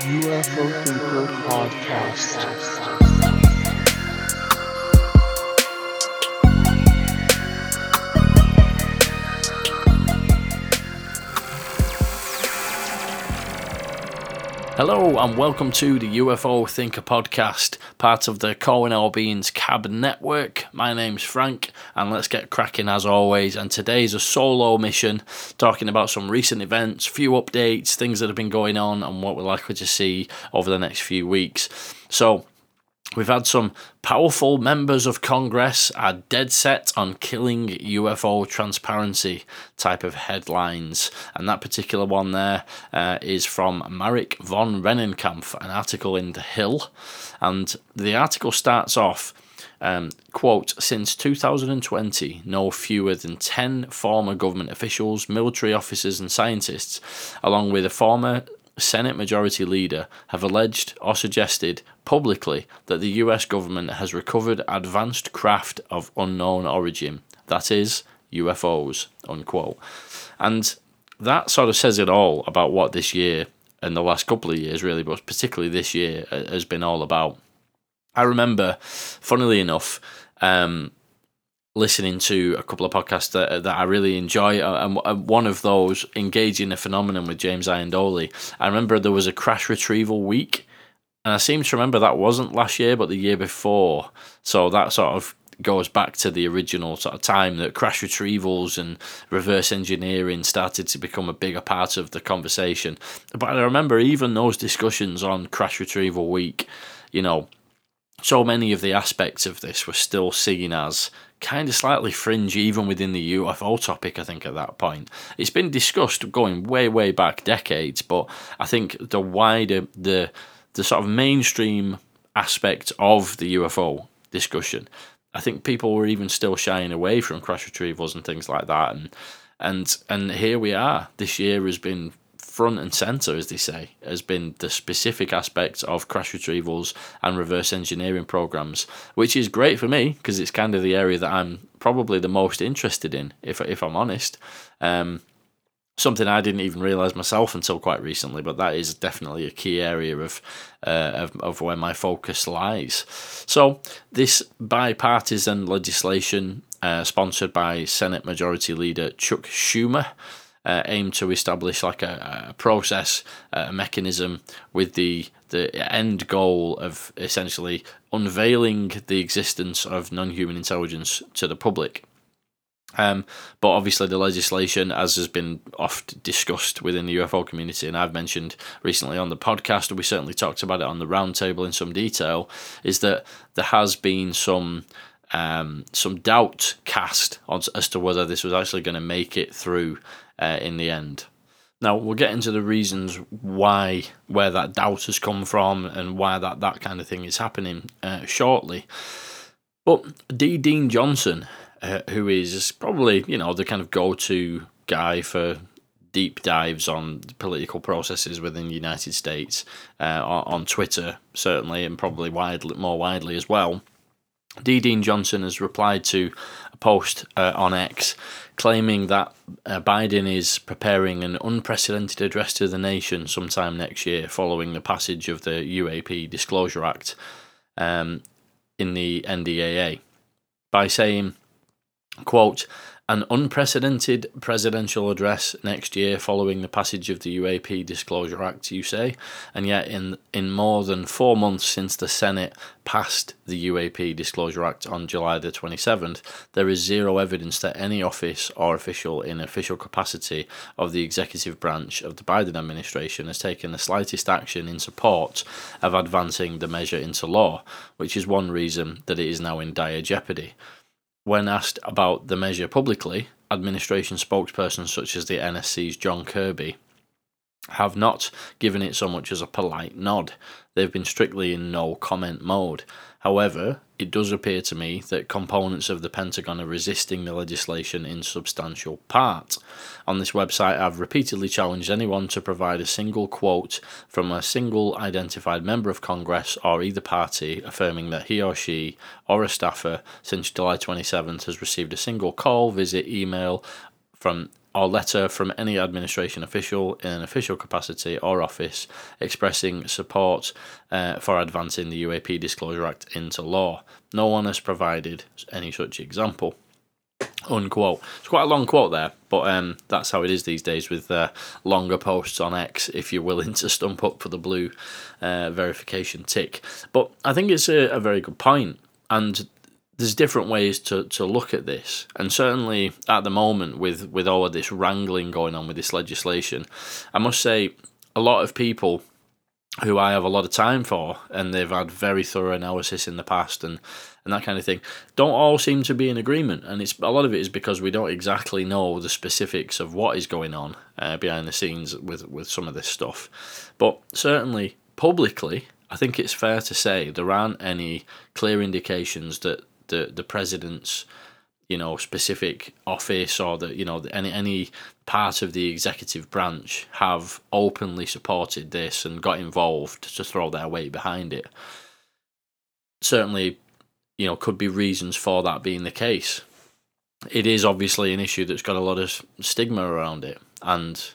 UFO Thinker Podcast. Hello and welcome to the UFO Thinker podcast, part of the Corwin Beans Cab Network. My name's Frank, and let's get cracking as always. And today's a solo mission, talking about some recent events, few updates, things that have been going on, and what we're likely to see over the next few weeks. So, We've had some powerful members of Congress are dead set on killing UFO transparency type of headlines. And that particular one there uh, is from Marik von Rennenkampff, an article in The Hill. And the article starts off. Um, quote, since 2020, no fewer than 10 former government officials, military officers, and scientists, along with a former Senate Majority Leader have alleged or suggested publicly that the US government has recovered advanced craft of unknown origin, that is, UFOs, unquote. And that sort of says it all about what this year and the last couple of years, really, but particularly this year, has been all about. I remember, funnily enough, um, listening to a couple of podcasts that, that I really enjoy, uh, and one of those engaging the phenomenon with James Iandoli. I remember there was a crash retrieval week, and I seem to remember that wasn't last year, but the year before. So that sort of goes back to the original sort of time that crash retrievals and reverse engineering started to become a bigger part of the conversation. But I remember even those discussions on crash retrieval week, you know, so many of the aspects of this were still seen as kind of slightly fringe even within the UFO topic, I think, at that point. It's been discussed going way, way back decades, but I think the wider, the, the sort of mainstream aspect of the UFO discussion, I think people were even still shying away from crash retrievals and things like that. And, and, and here we are. This year has been front and center, as they say, has been the specific aspects of crash retrievals and reverse engineering programs, which is great for me because it's kind of the area that I'm probably the most interested in, if if I'm honest. Um, something I didn't even realize myself until quite recently, but that is definitely a key area of, uh, of, of where my focus lies. So, this bipartisan legislation, uh, sponsored by Senate Majority Leader Chuck Schumer, uh, aim to establish like a, a process, a mechanism with the the end goal of essentially unveiling the existence of non-human intelligence to the public. Um, but obviously, the legislation, as has been oft discussed within the UFO community, and I've mentioned recently on the podcast, we certainly talked about it on the roundtable in some detail, is that there has been some um, some doubt cast on, as to whether this was actually going to make it through uh, in the end. Now we'll get into the reasons why, where that doubt has come from, and why that that kind of thing is happening uh, shortly. But D. Dean Johnson, uh, who is probably you know the kind of go-to guy for deep dives on political processes within the United States uh, on Twitter, certainly, and probably widely, more widely as well. D. Dean Johnson has replied to a post uh, on X claiming that uh, Biden is preparing an unprecedented address to the nation sometime next year following the passage of the UAP Disclosure Act um, in the NDAA by saying, quote, an unprecedented presidential address next year following the passage of the UAP Disclosure Act, you say, and yet in in more than four months since the Senate passed the UAP Disclosure Act on July the 27th, there is zero evidence that any office or official in official capacity of the executive branch of the Biden administration has taken the slightest action in support of advancing the measure into law, which is one reason that it is now in dire jeopardy. When asked about the measure publicly, administration spokespersons such as the NSC's John Kirby have not given it so much as a polite nod. They've been strictly in no comment mode. However, it does appear to me that components of the Pentagon are resisting the legislation in substantial part. On this website, I've repeatedly challenged anyone to provide a single quote from a single identified member of Congress or either party affirming that he or she or a staffer since July 27th has received a single call, visit, email from or letter from any administration official in an official capacity or office expressing support uh, for advancing the UAP Disclosure Act into law. No one has provided any such example. Unquote. It's quite a long quote there, but um, that's how it is these days with uh, longer posts on X if you're willing to stump up for the blue uh, verification tick. But I think it's a, a very good point, and there's different ways to, to look at this, and certainly at the moment with with all of this wrangling going on with this legislation, I must say a lot of people who I have a lot of time for, and they've had very thorough analysis in the past and and that kind of thing, don't all seem to be in agreement. And it's a lot of it is because we don't exactly know the specifics of what is going on uh, behind the scenes with with some of this stuff. But certainly publicly, I think it's fair to say there aren't any clear indications that the the president's you know specific office or that you know any any part of the executive branch have openly supported this and got involved to throw their weight behind it. Certainly you know could be reasons for that being the case. It is obviously an issue that's got a lot of stigma around it and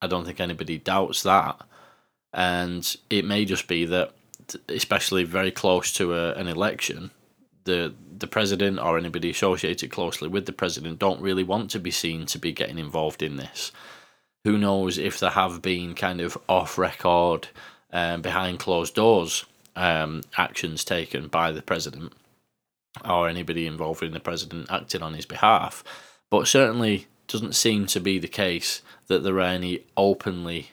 i don't think anybody doubts that. And it may just be that especially very close to a, an election the the president or anybody associated closely with the president don't really want to be seen to be getting involved in this. Who knows if there have been kind of off record, um, behind closed doors um, actions taken by the president or anybody involved in the president acting on his behalf, but certainly doesn't seem to be the case that there are any openly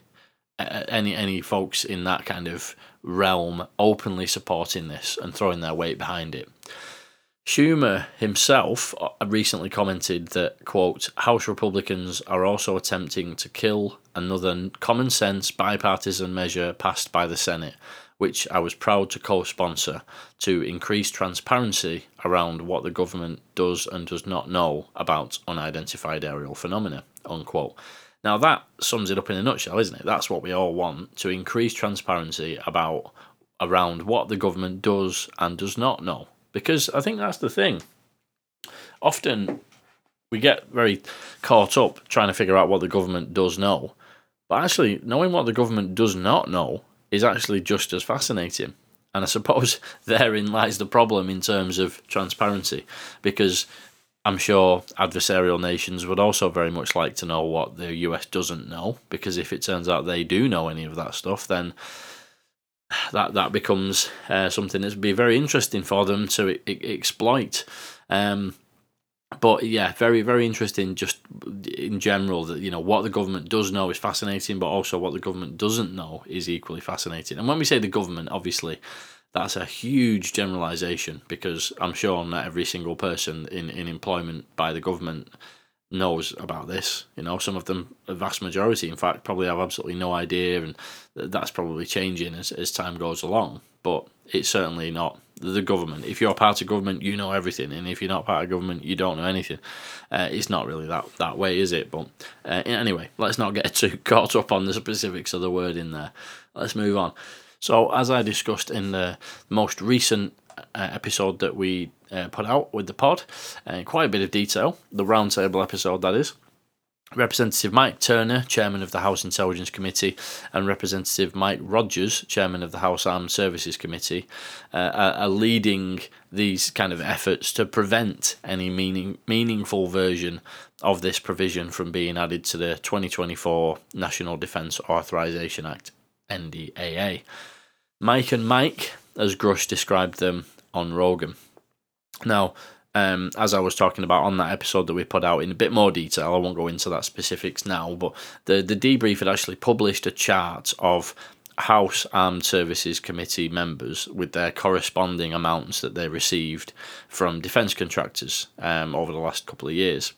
any any folks in that kind of realm openly supporting this and throwing their weight behind it. Schumer himself uh, recently commented that, quote, House Republicans are also attempting to kill another common sense bipartisan measure passed by the Senate, which I was proud to co sponsor to increase transparency around what the government does and does not know about unidentified aerial phenomena, unquote. Now, that sums it up in a nutshell, isn't it? That's what we all want to increase transparency about around what the government does and does not know because I think that's the thing. Often we get very caught up trying to figure out what the government does know, but actually, knowing what the government does not know is actually just as fascinating. And I suppose therein lies the problem in terms of transparency, because I'm sure adversarial nations would also very much like to know what the US doesn't know, because if it turns out they do know any of that stuff, then that that becomes uh, something that's be very interesting for them to I- I- exploit. Um, but yeah, very very interesting. Just in general, that you know what the government does know is fascinating, but also what the government doesn't know is equally fascinating. And when we say the government, obviously. That's a huge generalization because I'm sure not every single person in, in employment by the government knows about this. You know, some of them, a vast majority, in fact, probably have absolutely no idea, and that's probably changing as, as time goes along. But it's certainly not the government. If you're part of government, you know everything, and if you're not part of government, you don't know anything. Uh, it's not really that that way, is it? But uh, anyway, let's not get too caught up on the specifics of the word in there. Let's move on. So, as I discussed in the most recent uh, episode that we uh, put out with the pod uh, quite a bit of detail, the roundtable episode that is. Representative Mike Turner, Chairman of the House Intelligence Committee, and Representative Mike Rogers, Chairman of the House Armed Services Committee, uh, are, leading these kind of efforts to prevent any meaning, meaningful version of this provision from being added to the 2024 National Defence Authorization Act, NDAA. Mike and Mike, as Grusch described them on Rogan. Now, um, as I was talking about on that episode that we put out in a bit more detail, I won't go into that specifics now, but the, the debrief had actually published a chart of House Armed Services Committee members with their corresponding amounts that they received from defence contractors um, over the last couple of years.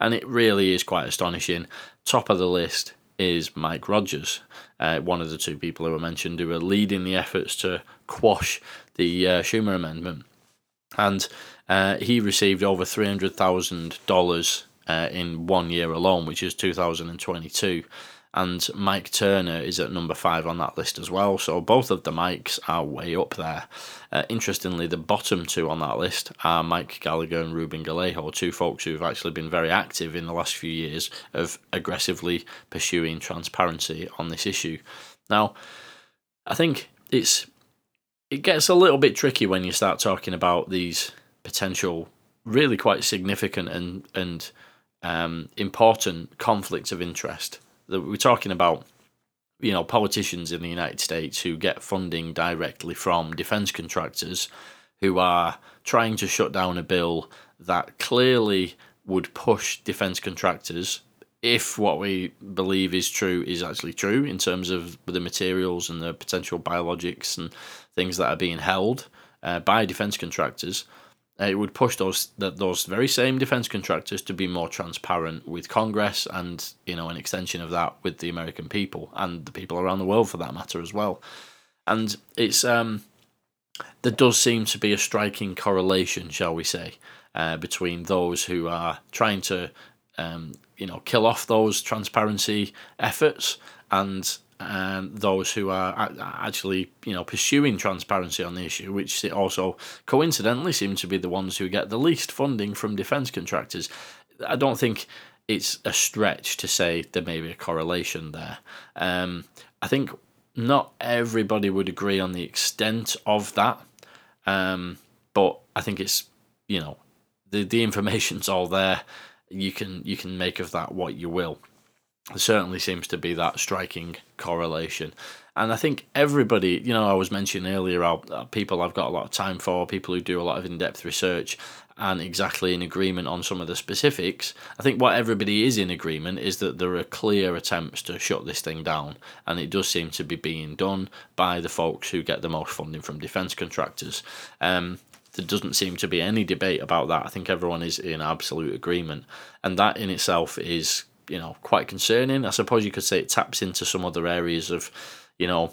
And it really is quite astonishing. Top of the list is Mike Rogers, uh, one of the two people who were mentioned who were leading the efforts to quash the uh, Schumer Amendment. And uh, he received over three hundred thousand uh, dollars in one year alone, which is two thousand and Mike Turner is at number five on that list as well. So both of the Mikes are way up there. Uh, interestingly, the bottom two on that list are Mike Gallagher and Ruben Gallego, two folks who've actually been very active in the last few years of aggressively pursuing transparency on this issue. Now, I think it's it gets a little bit tricky when you start talking about these potential, really quite significant and and um, important conflicts of interest that we're talking about you know politicians in the United States who get funding directly from defense contractors who are trying to shut down a bill that clearly would push defense contractors if what we believe is true is actually true in terms of the materials and the potential biologics and things that are being held uh, by defense contractors it would push those that those very same defense contractors to be more transparent with Congress and you know an extension of that with the American people and the people around the world for that matter as well. And it's um, there does seem to be a striking correlation, shall we say, uh, between those who are trying to um, you know kill off those transparency efforts and um, those who are actually, you know, pursuing transparency on the issue, which also coincidentally seem to be the ones who get the least funding from defence contractors. I don't think it's a stretch to say there may be a correlation there. Um, I think not everybody would agree on the extent of that, um, but I think it's you know the the information's all there. You can you can make of that what you will. Certainly seems to be that striking correlation. And I think everybody, you know, I was mentioning earlier, uh, people I've got a lot of time for, people who do a lot of in depth research and exactly in agreement on some of the specifics. I think what everybody is in agreement is that there are clear attempts to shut this thing down, and it does seem to be being done by the folks who get the most funding from defence contractors. Um, there doesn't seem to be any debate about that. I think everyone is in absolute agreement, and that in itself is you know quite concerning. I suppose you could say it taps into some other areas of you know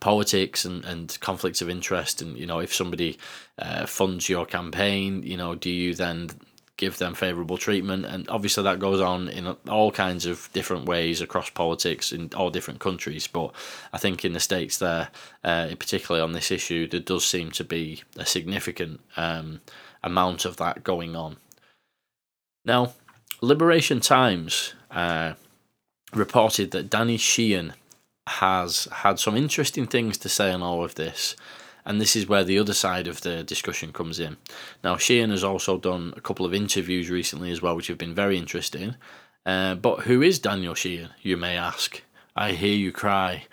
politics and, and conflicts of interest. And you know if somebody uh, funds your campaign you know do you then give them favorable treatment? And obviously that goes on in all kinds of different ways across politics in all different countries. But i think in the states there uh, particularly on this issue there does seem to be a significant um, amount of that going on. Now Liberation Times uh, reported that Danny Sheehan has had some interesting things to say on all of this, and this is where the other side of the discussion comes in. Now, Sheehan has also done a couple of interviews recently as well, which have been very interesting. Uh, but who is Daniel Sheehan, you may ask? I hear you cry.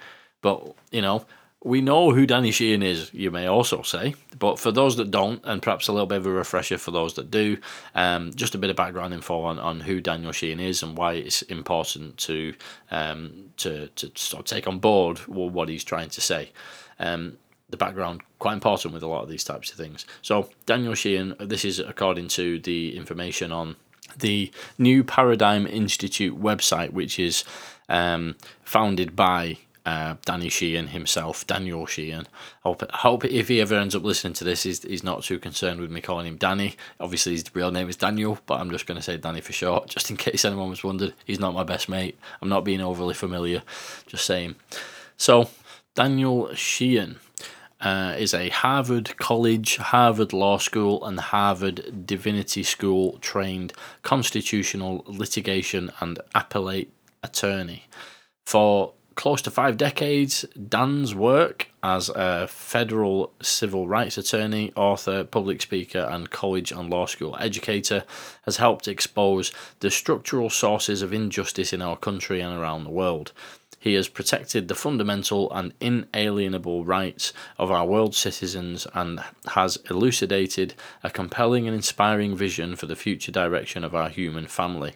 But, you know, we know who Danny Sheehan is, you may also say, but for those that don't, and perhaps a little bit of a refresher for those that do, um, just a bit of background info on, on who Daniel Sheehan is and why it's important to um, to to sort of take on board what he's trying to say. Um, the background quite important with a lot of these types of things. So Daniel Sheehan, this is according to the information on the New Paradigm Institute website, which is um, founded by uh, Danny Sheehan himself, Daniel Sheehan. I hope, hope if he ever ends up listening to this, he's, he's not too concerned with me calling him Danny. Obviously, his real name is Daniel, but I'm just going to say Danny for short, just in case anyone was wondered. He's not my best mate. I'm not being overly familiar, just saying. So, Daniel Sheehan. Uh, is a Harvard College, Harvard Law School, and Harvard Divinity School trained constitutional litigation and appellate attorney. For close to five decades, Dan's work as a federal civil rights attorney, author, public speaker, and college and law school educator has helped expose the structural sources of injustice in our country and around the world. He has protected the fundamental and inalienable rights of our world citizens and has elucidated a compelling and inspiring vision for the future direction of our human family.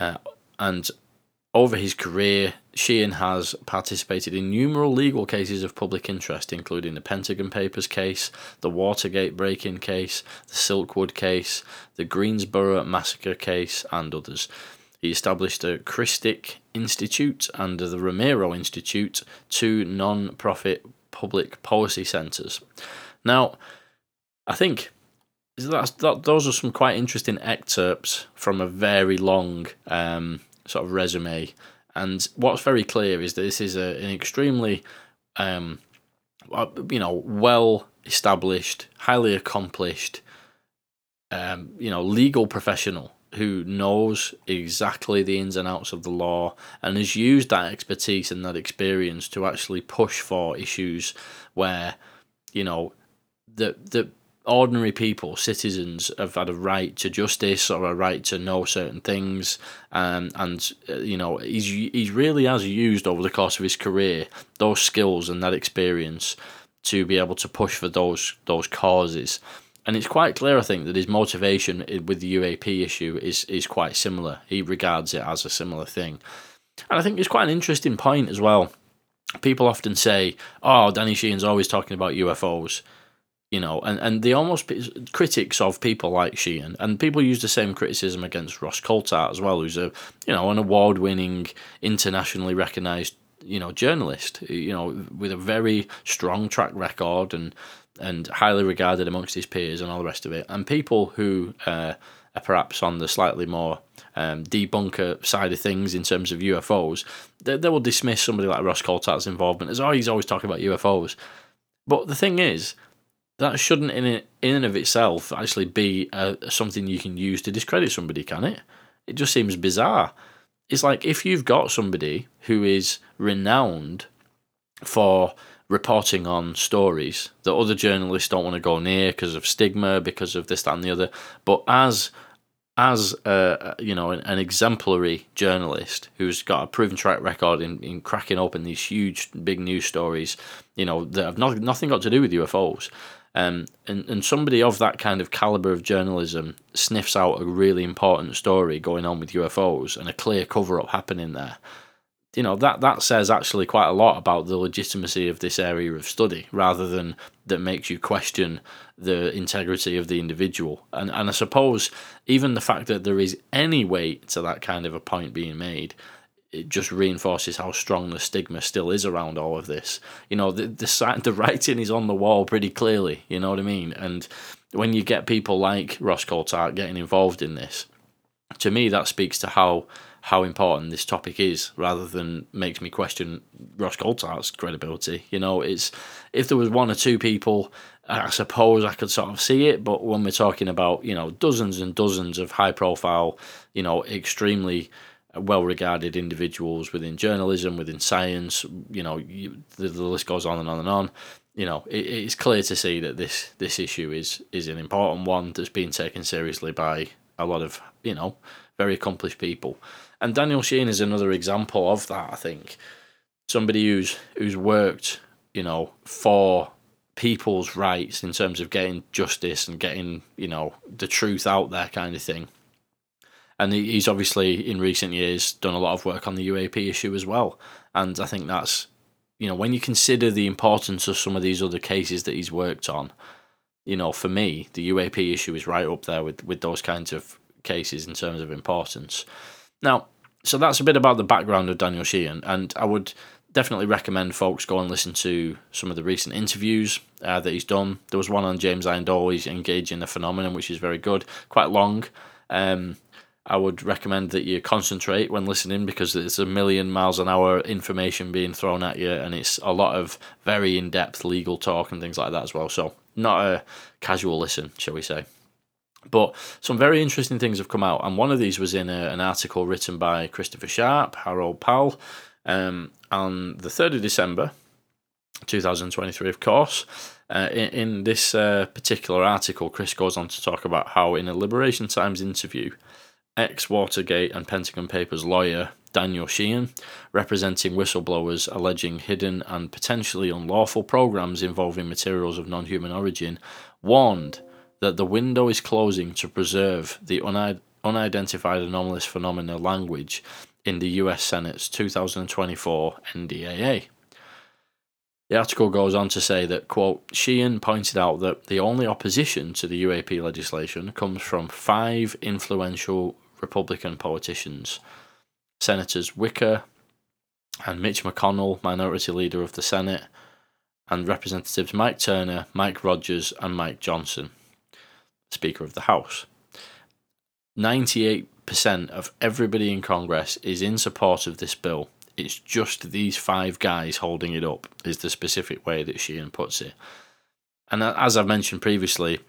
Uh, and over his career, Sheehan has participated in numerous legal cases of public interest, including the Pentagon Papers case, the Watergate break in case, the Silkwood case, the Greensboro massacre case, and others. He established the Christic Institute and the Romero Institute, two non profit public policy centres. Now, I think that's, that, those are some quite interesting excerpts from a very long um, sort of resume And what's very clear is that this is a, an extremely, um, you know, well established, highly accomplished, um, you know, legal professional who knows exactly the ins and outs of the law and has used that expertise and that experience to actually push for issues where, you know, the the ordinary people, citizens, have had a right to justice or a right to know certain things, um, and uh, you know he's he really has used over the course of his career those skills and that experience to be able to push for those those causes. And it's quite clear, I think, that his motivation with the UAP issue is is quite similar. He regards it as a similar thing, and I think it's quite an interesting point as well. People often say, "Oh, Danny Sheehan's always talking about UFOs." You know, and, and the almost critics of people like Sheehan, and people use the same criticism against Ross Coulthart as well, who's a you know an award winning, internationally recognised you know journalist, you know, with a very strong track record and and highly regarded amongst his peers and all the rest of it, and people who uh, are perhaps on the slightly more um, debunker side of things in terms of UFOs, they, they will dismiss somebody like Ross Coulthart's involvement as oh he's always talking about UFOs, but the thing is that shouldn't in in and of itself actually be uh, something you can use to discredit somebody, can it? It just seems bizarre. It's like if you've got somebody who is renowned for reporting on stories that other journalists don't want to go near because of stigma, because of this, that, and the other, but as as a, you know an, an, exemplary journalist who's got a proven track record in, in cracking open these huge big news stories, you know that have not, nothing got to do with UFOs, um, and, and somebody of that kind of caliber of journalism sniffs out a really important story going on with UFOs and a clear cover up happening there. You know that that says actually quite a lot about the legitimacy of this area of study, rather than that makes you question the integrity of the individual. And and I suppose even the fact that there is any weight to that kind of a point being made it just reinforces how strong the stigma still is around all of this. You know, the the the writing is on the wall pretty clearly. You know what I mean? And when you get people like Ross Coulthart getting involved in this, to me that speaks to how how important this topic is, rather than makes me question Ross Coulthart's credibility. You know, it's if there was one or two people. I suppose I could sort of see it, but when we're talking about you know dozens and dozens of high profile, you know, extremely well regarded individuals within journalism, within science. You know, you, the, the, list goes on and on and on. You know, it, it's clear to see that this this issue is is an important one that's being taken seriously by a lot of you know very accomplished people. And Daniel Sheehan is another example of that. I think somebody who's who's worked you know for people's rights in terms of getting justice and getting you know the truth out there kind of thing and he's obviously in recent years done a lot of work on the UAP issue as well. And I think that's you know when you consider the importance of some of these other cases that he's worked on, you know, for me the UAP issue is right up there with with those kinds of cases in terms of importance. Now, so that's a bit about the background of Daniel Sheehan, and I would definitely recommend folks go and listen to some of the recent interviews uh, that he's done. There was one on James Iron He's engaging the phenomenon, which is very good, quite long. Um, I would recommend that you concentrate when listening because there's a million miles an hour information being thrown at you, and it's a lot of very in depth legal talk and things like that as well. So, not a casual listen, shall we say. But some very interesting things have come out, and one of these was in a, an article written by Christopher Sharp, Harold Powell, um, on the 3rd of December 2023, of course. Uh, in, in, this uh, particular article, Chris goes on to talk about how, in a Liberation Times interview, ex Watergate and Pentagon Papers lawyer Daniel Sheehan, representing whistleblowers alleging hidden and potentially unlawful programs involving materials of non human origin, warned that the window is closing to preserve the unid- unidentified anomalous phenomena language in the US Senate's 2024 NDAA. The article goes on to say that, quote, Sheehan pointed out that the only opposition to the UAP legislation comes from five influential Republican politicians Senators Wicker and Mitch McConnell, Minority Leader of the Senate, and Representatives Mike Turner, Mike Rogers, and Mike Johnson, Speaker of the House. 98 percent of everybody in Congress is in support of this bill. It's just these five guys holding it up, is the specific way that Sheehan puts it. And as I've mentioned previously,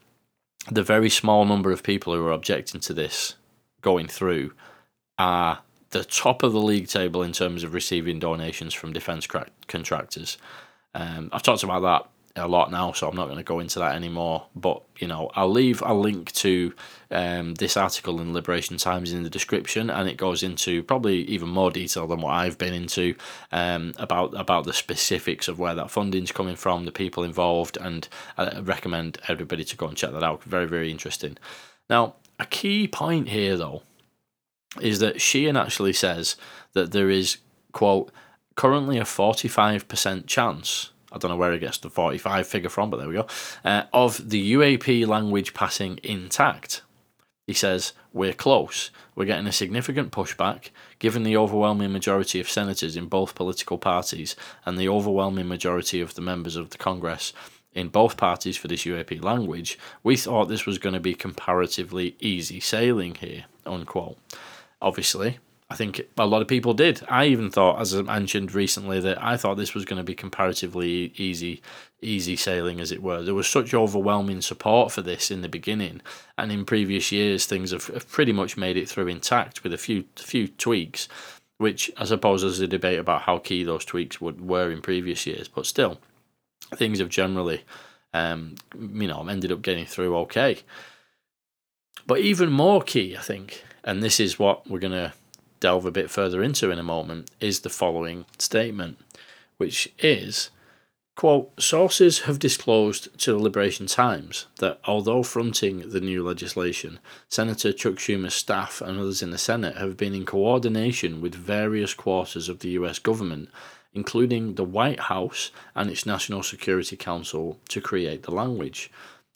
the very small number of people who are objecting to this going through are the top of the league table in terms of receiving donations from defence contractors. Um, I've talked about that a lot now, so I'm not going to go into that anymore. But you know, I'll leave a link to um, this article in Liberation Times in the description, and it goes into probably even more detail than what I've been into um, about about the specifics of where that funding's coming from, the people involved, and I recommend everybody to go and check that out. Very very interesting. Now, a key point here though is that Sheehan actually says that there is quote currently a 45% chance I don't know where he gets the 45 figure from, but there we go, uh, of the UAP language passing intact. He says, We're close. We're getting a significant pushback, given the overwhelming majority of senators in both political parties and the overwhelming majority of the members of the Congress in both parties for this UAP language. We thought this was going to be comparatively easy sailing here, unquote. Obviously, I think a lot of people did. I even thought, as I mentioned recently, that I thought this was going to be comparatively easy, easy sailing, as it were. There was such overwhelming support for this in the beginning, and in previous years, things have, have pretty much made it through intact with a few few tweaks, which I suppose there's a debate about how key those tweaks would were in previous years, but still, things have generally, um, you know, ended up getting through okay. But even more key, I think, and this is what we're going to delve a bit further into in a moment is the following statement, which is quote sources have disclosed to the liberation times that although fronting the new legislation senator chuck schumer's staff and others in the senate have been in coordination with various quarters of the us government including the white house and its national security council to create the language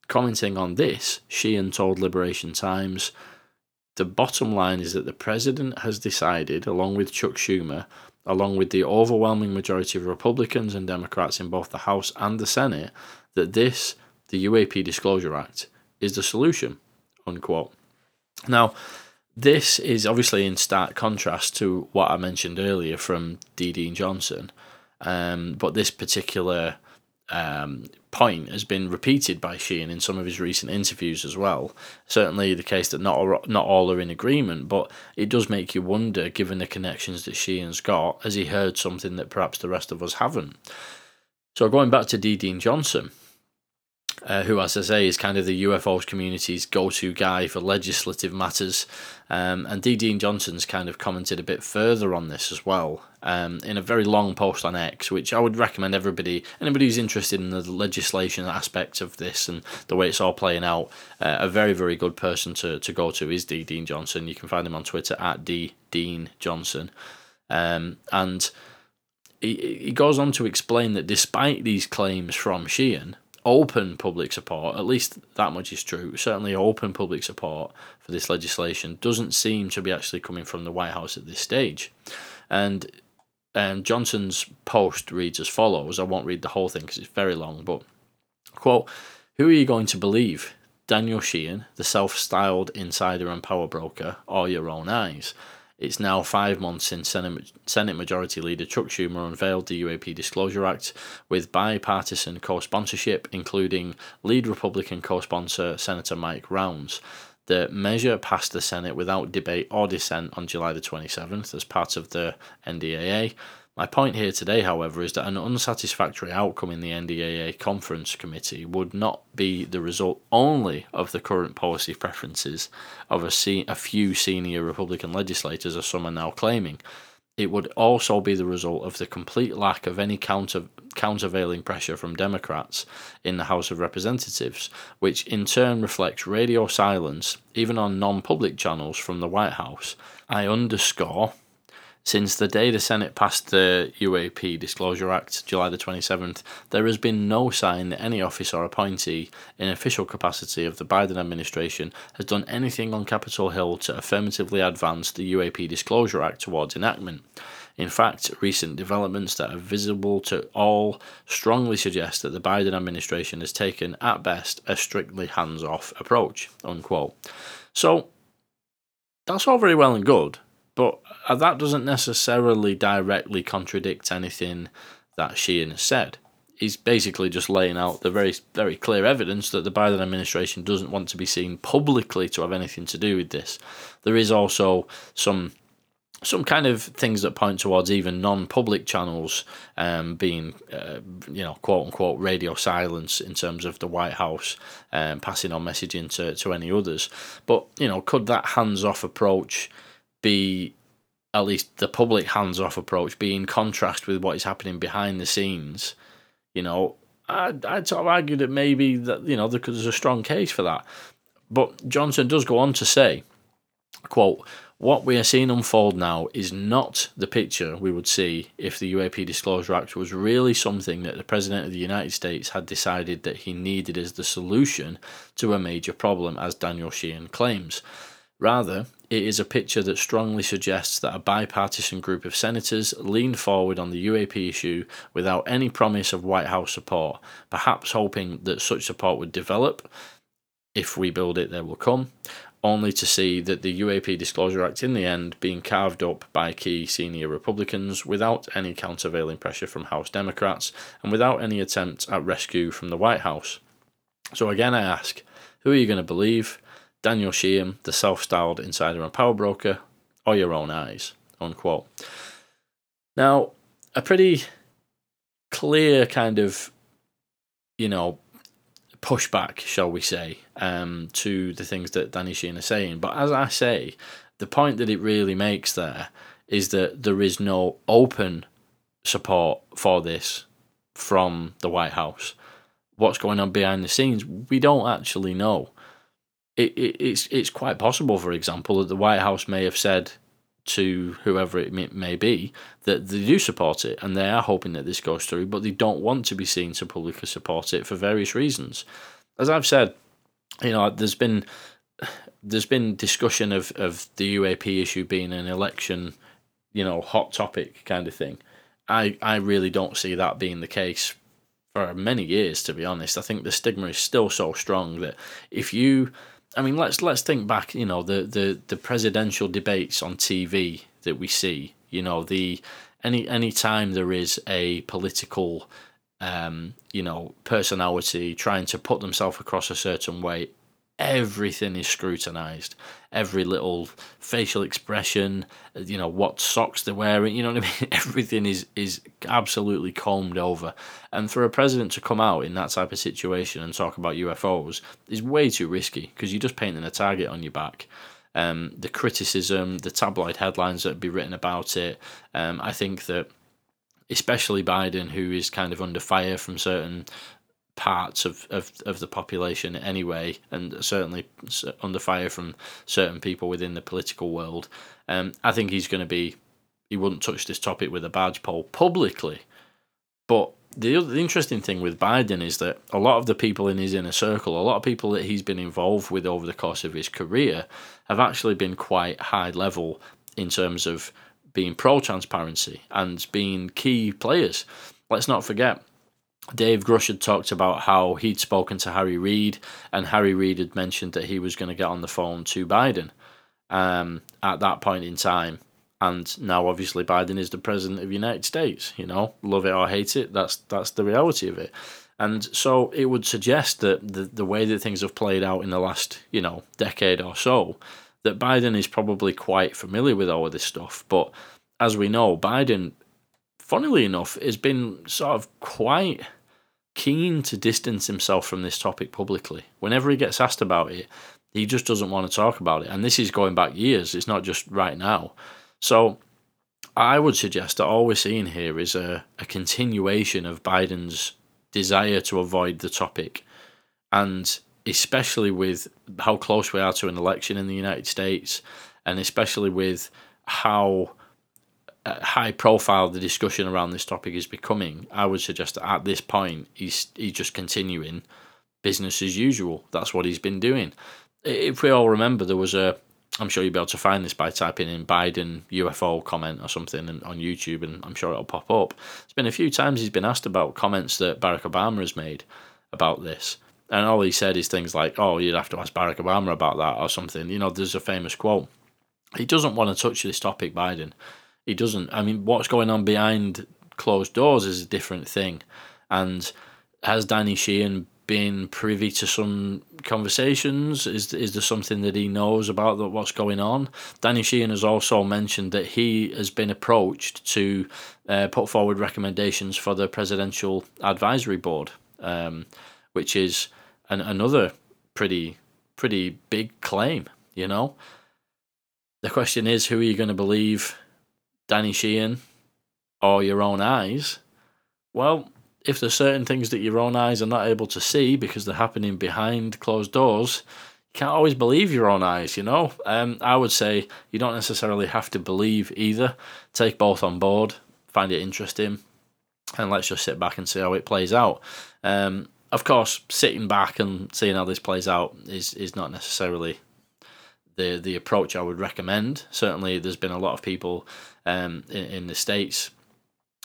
commenting on this sheehan told liberation times the bottom line is that the president has decided, along with Chuck Schumer, along with the overwhelming majority of Republicans and Democrats in both the House and the Senate, that this, the UAP Disclosure Act, is the solution. Unquote. Now, this is obviously in stark contrast to what I mentioned earlier from D. Dean Johnson, um, but this particular um, point has been repeated by Sheehan in some of his recent interviews as well. Certainly, the case that not all, not all are in agreement, but it does make you wonder, given the connections that Sheehan's got, has he heard something that perhaps the rest of us haven't? So, going back to D. Dean Johnson, uh, who, as I say, is kind of the UFOs community's go to guy for legislative matters. Um, and D. Dean Johnson's kind of commented a bit further on this as well um, in a very long post on X, which I would recommend everybody, anybody who's interested in the legislation aspect of this and the way it's all playing out, uh, a very, very good person to, to go to is D. Dean Johnson. You can find him on Twitter at D. Dean Johnson. Um, and he, he goes on to explain that despite these claims from Sheehan, open public support, at least that much is true, certainly open public support for this legislation doesn't seem to be actually coming from the White House at this stage. And um, Johnson's post reads as follows. I won't read the whole thing because it's very long, but quote, Who are you going to believe? Daniel Sheehan, the self styled insider and power broker, or your own eyes? It's now five months since Senate, Senate Majority Leader Chuck Schumer unveiled the UAP Disclosure Act with bipartisan co sponsorship, including lead Republican co sponsor Senator Mike Rounds. The measure passed the Senate without debate or dissent on July the 27th as part of the NDAA. My point here today, however, is that an unsatisfactory outcome in the NDAA Conference Committee would not be the result only of the current policy preferences of a, se- a few senior Republican legislators, as some are now claiming. It would also be the result of the complete lack of any counter countervailing pressure from Democrats in the House of Representatives, which in turn reflects radio silence, even on non public channels from the White House. I underscore since the day the Senate passed the UAP Disclosure Act, July the 27th, there has been no sign that any office or appointee in official capacity of the Biden administration has done anything on Capitol Hill to affirmatively advance the UAP Disclosure Act towards enactment. In fact, recent developments that are visible to all strongly suggest that the Biden administration has taken, at best, a strictly hands off approach. Unquote. So, that's all very well and good, but that doesn't necessarily directly contradict anything that Sheehan has said. He's basically just laying out the very, very clear evidence that the Biden administration doesn't want to be seen publicly to have anything to do with this. There is also some some kind of things that point towards even non-public channels um, being, uh, you know, quote unquote radio silence in terms of the White House um, passing on messaging to, to any others. But you know, could that hands-off approach be at least the public hands-off approach be in contrast with what is happening behind the scenes? You know, I'd, I'd sort of argue that maybe that you know there's a strong case for that. But Johnson does go on to say, quote what we are seeing unfold now is not the picture we would see if the UAP Disclosure Act was really something that the President of the United States had decided that he needed as the solution to a major problem, as Daniel Sheehan claims. Rather, it is a picture that strongly suggests that a bipartisan group of senators leaned forward on the UAP issue without any promise of White House support, perhaps hoping that such support would develop. If we build it, they will come only to see that the UAP Disclosure Act in the end being carved up by key senior Republicans without any countervailing pressure from House Democrats and without any attempt at rescue from the White House. So again, I ask, who are you going to believe? Daniel Sheehan, the self-styled insider and power broker, or your own eyes? Unquote. Now, a pretty clear kind of, you know, pushback, shall we say, um, to the things that Danny Sheehan is saying. But as I say, the point that it really makes there is that there is no open support for this from the White House. What's going on behind the scenes, we don't actually know. It, it, it's it's quite possible, for example, that the White House may have said to whoever it may, may be that they do support it and they are hoping that this goes through, but they don't want to be seen to publicly support it for various reasons. As I've said, you know, there's been there's been discussion of, of the UAP issue being an election, you know, hot topic kind of thing. I, I really don't see that being the case for many years, to be honest. I think the stigma is still so strong that if you I mean, let's let's think back. You know, the the the presidential debates on TV that we see. You know, the any any time there is a political, um, you know, personality trying to put themselves across a certain way, everything is scrutinized. Every little facial expression, you know, what socks they're wearing, you know what I mean? Everything is is absolutely combed over. And for a president to come out in that type of situation and talk about UFOs is way too risky because you're just painting a target on your back. Um, the criticism, the tabloid headlines that would be written about it. Um, I think that especially Biden, who is kind of under fire from certain parts of, of, of the population anyway, and certainly under fire from certain people within the political world. Um, I think he's going to be, he wouldn't touch this topic with a badge pole publicly. But the, the interesting thing with Biden is that a lot of the people in his inner circle, a lot of people that he's been involved with over the course of his career, have actually been quite high level in terms of being pro transparency and being key players. Let's not forget, Dave Grusch had talked about how he'd spoken to Harry Reid, and Harry Reid had mentioned that he was going to get on the phone to Biden um, at that point in time. And now, obviously, Biden is the president of the United States. You know, love it or hate it, that's that's the reality of it. And so, it would suggest that the the way that things have played out in the last, you know, decade or so, that Biden is probably quite familiar with all of this stuff. But as we know, Biden, funnily enough, has been sort of quite keen to distance himself from this topic publicly. Whenever he gets asked about it, he just doesn't want to talk about it. And this is going back years, it's not just right now. So I would suggest that all we're seeing here is a, a continuation of Biden's desire to avoid the topic. And especially with how close we are to an election in the United States, and especially with how Uh, high profile the discussion around this topic is becoming, I would suggest that at this point he's he's just continuing business as usual. That's what he's been doing. If we all remember, there was a I'm sure you'll be able to find this by typing in Biden UFO comment or something on YouTube, and I'm sure it'll pop up. It's been a few times he's been asked about comments that Barack Obama has made about this. And all he said is things like, oh, you'd have to ask Barack Obama about that or something. You know, there's a famous quote He doesn't want to touch this topic, Biden. He doesn't. I mean, what's going on behind closed doors is a different thing. And has Danny Sheehan been privy to some conversations? Is is there something that he knows about that what's going on? Danny Sheehan has also mentioned that he has been approached to uh, put forward recommendations for the presidential advisory board, um, which is an, another pretty pretty big claim. You know, the question is, who are you going to believe, Danny Sheehan or your own eyes? Well, if there's certain things that your own eyes are not able to see because they're happening behind closed doors, you can't always believe your own eyes, you know? Um, I would say you don't necessarily have to believe either. Take both on board, find it interesting, and let's just sit back and see how it plays out. Um, of course, sitting back and seeing how this plays out is, is not necessarily the the approach I would recommend. Certainly, there's been a lot of people um, in, in the states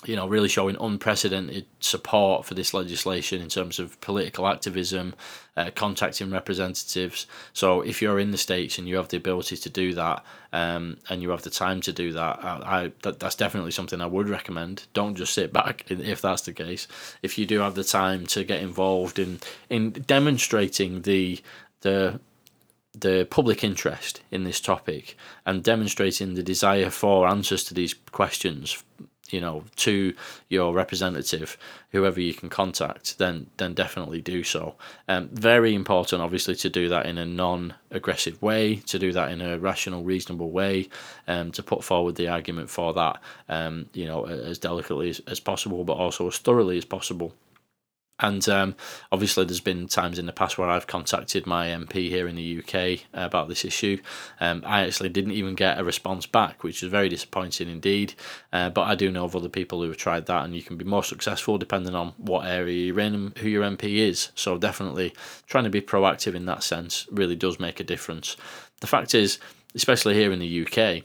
you know, really showing unprecedented support for this legislation in terms of political activism, uh, contacting representatives. So, if you're in the states and you have the ability to do that, um, and you have the time to do that, I, I that, that's definitely something I would recommend. Don't just sit back if that's the case. If you do have the time to get involved in in demonstrating the the the public interest in this topic and demonstrating the desire for answers to these questions you know to your representative whoever you can contact then then definitely do so. Um, very important obviously to do that in a non-aggressive way to do that in a rational reasonable way um, to put forward the argument for that um, you know as delicately as, as possible but also as thoroughly as possible and um, obviously, there's been times in the past where I've contacted my MP here in the UK about this issue. Um, I actually didn't even get a response back, which is very disappointing indeed. Uh, but I do know of other people who have tried that, and you can be more successful depending on what area you're in and who your MP is. So, definitely trying to be proactive in that sense really does make a difference. The fact is, especially here in the UK,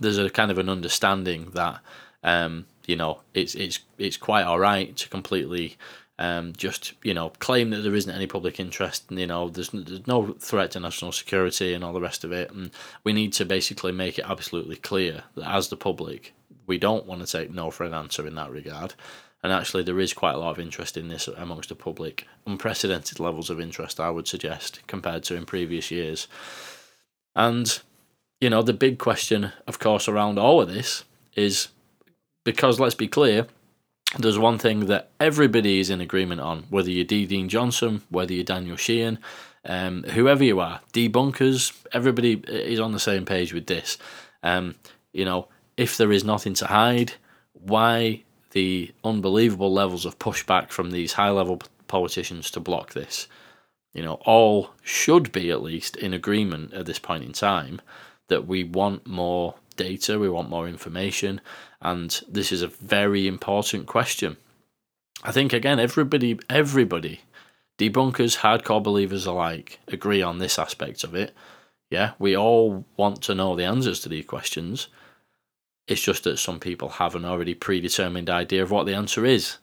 there's a kind of an understanding that um, you know it's it's it's quite all right to completely um, just you know claim that there isn't any public interest. and You know, there's, there's no threat to national security and all the rest of it, and we need to basically make it absolutely clear that as the public, we don't want to take no for an answer in that regard. And actually, there is quite a lot of interest in this amongst the public, unprecedented levels of interest, I would suggest, compared to in previous years. And you know, the big question, of course, around all of this is because let's be clear, there's one thing that everybody is in agreement on, whether you're D. Dean Johnson, whether you're Daniel Sheehan, um, whoever you are, debunkers, everybody is on the same page with this. Um, you know, if there is nothing to hide, why the unbelievable levels of pushback from these high level politicians to block this? You know, all should be at least in agreement at this point in time that we want more data, we want more information, and this is a very important question. I think again, everybody, everybody, debunkers, hardcore believers alike, agree on this aspect of it. Yeah, we all want to know the answers to these questions. It's just that some people have an already predetermined idea of what the answer is.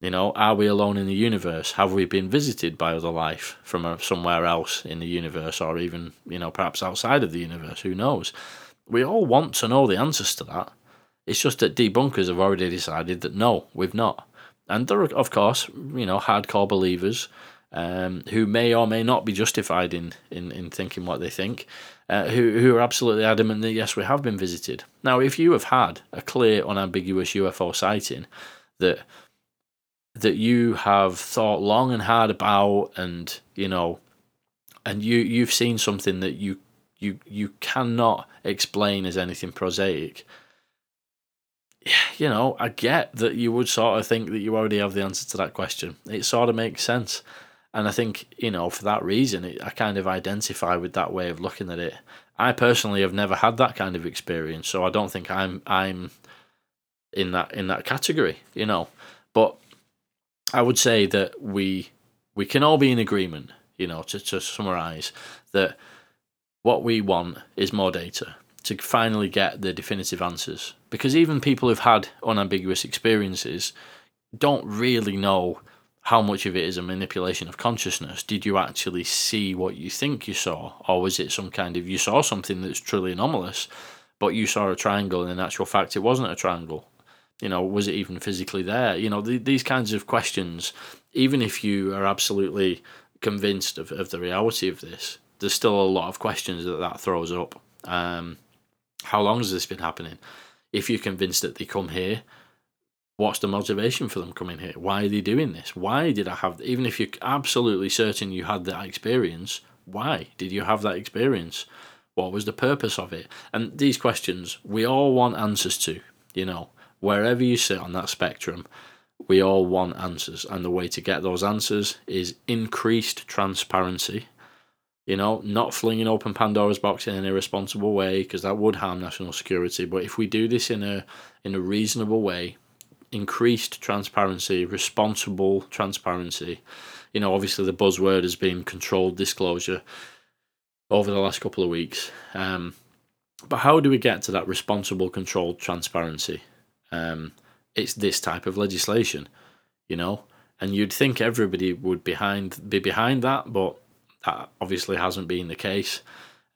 You know, are we alone in the universe? Have we been visited by other life from uh, somewhere else in the universe, or even, you know, perhaps outside of the universe? Who knows? We all want to know the answers to that. It's just that debunkers have already decided that no, we've not. And there are, of course, you know, hardcore believers um, who may or may not be justified in, in, in thinking what they think, uh, who, who are absolutely adamant that yes, we have been visited. Now, if you have had a clear, unambiguous UFO sighting that that you have thought long and hard about, and you know, and you you've seen something that you you you cannot explain as anything prosaic you know, I get that you would sort of think that you already have the answer to that question. It sort of makes sense. And I think, you know, for that reason, it, I kind of identify with that way of looking at it. I personally have never had that kind of experience, so I don't think I'm I'm in that in that category, you know. But I would say that we we can all be in agreement, you know, to, to summarize that what we want is more data to finally get the definitive answers. Because even people who've had unambiguous experiences don't really know how much of it is a manipulation of consciousness? Did you actually see what you think you saw? Or was it some kind of, you saw something that's truly anomalous, but you saw a triangle and in actual fact it wasn't a triangle? You know, was it even physically there? You know, the, these kinds of questions, even if you are absolutely convinced of, of the reality of this, there's still a lot of questions that that throws up. Um, how long has this been happening? If you're convinced that they come here, what's the motivation for them coming here? Why are they doing this? Why did I have, even if you're absolutely certain you had that experience, why did you have that experience? What was the purpose of it? And these questions we all want answers to, you know, wherever you sit on that spectrum, we all want answers. And the way to get those answers is increased transparency. You know, not flinging open Pandora's box in an irresponsible way because that would harm national security. But if we do this in a in a reasonable way, increased transparency, responsible transparency. You know, obviously the buzzword has been controlled disclosure over the last couple of weeks. Um, but how do we get to that responsible, controlled transparency? Um, it's this type of legislation, you know, and you'd think everybody would behind be behind that, but that obviously hasn't been the case.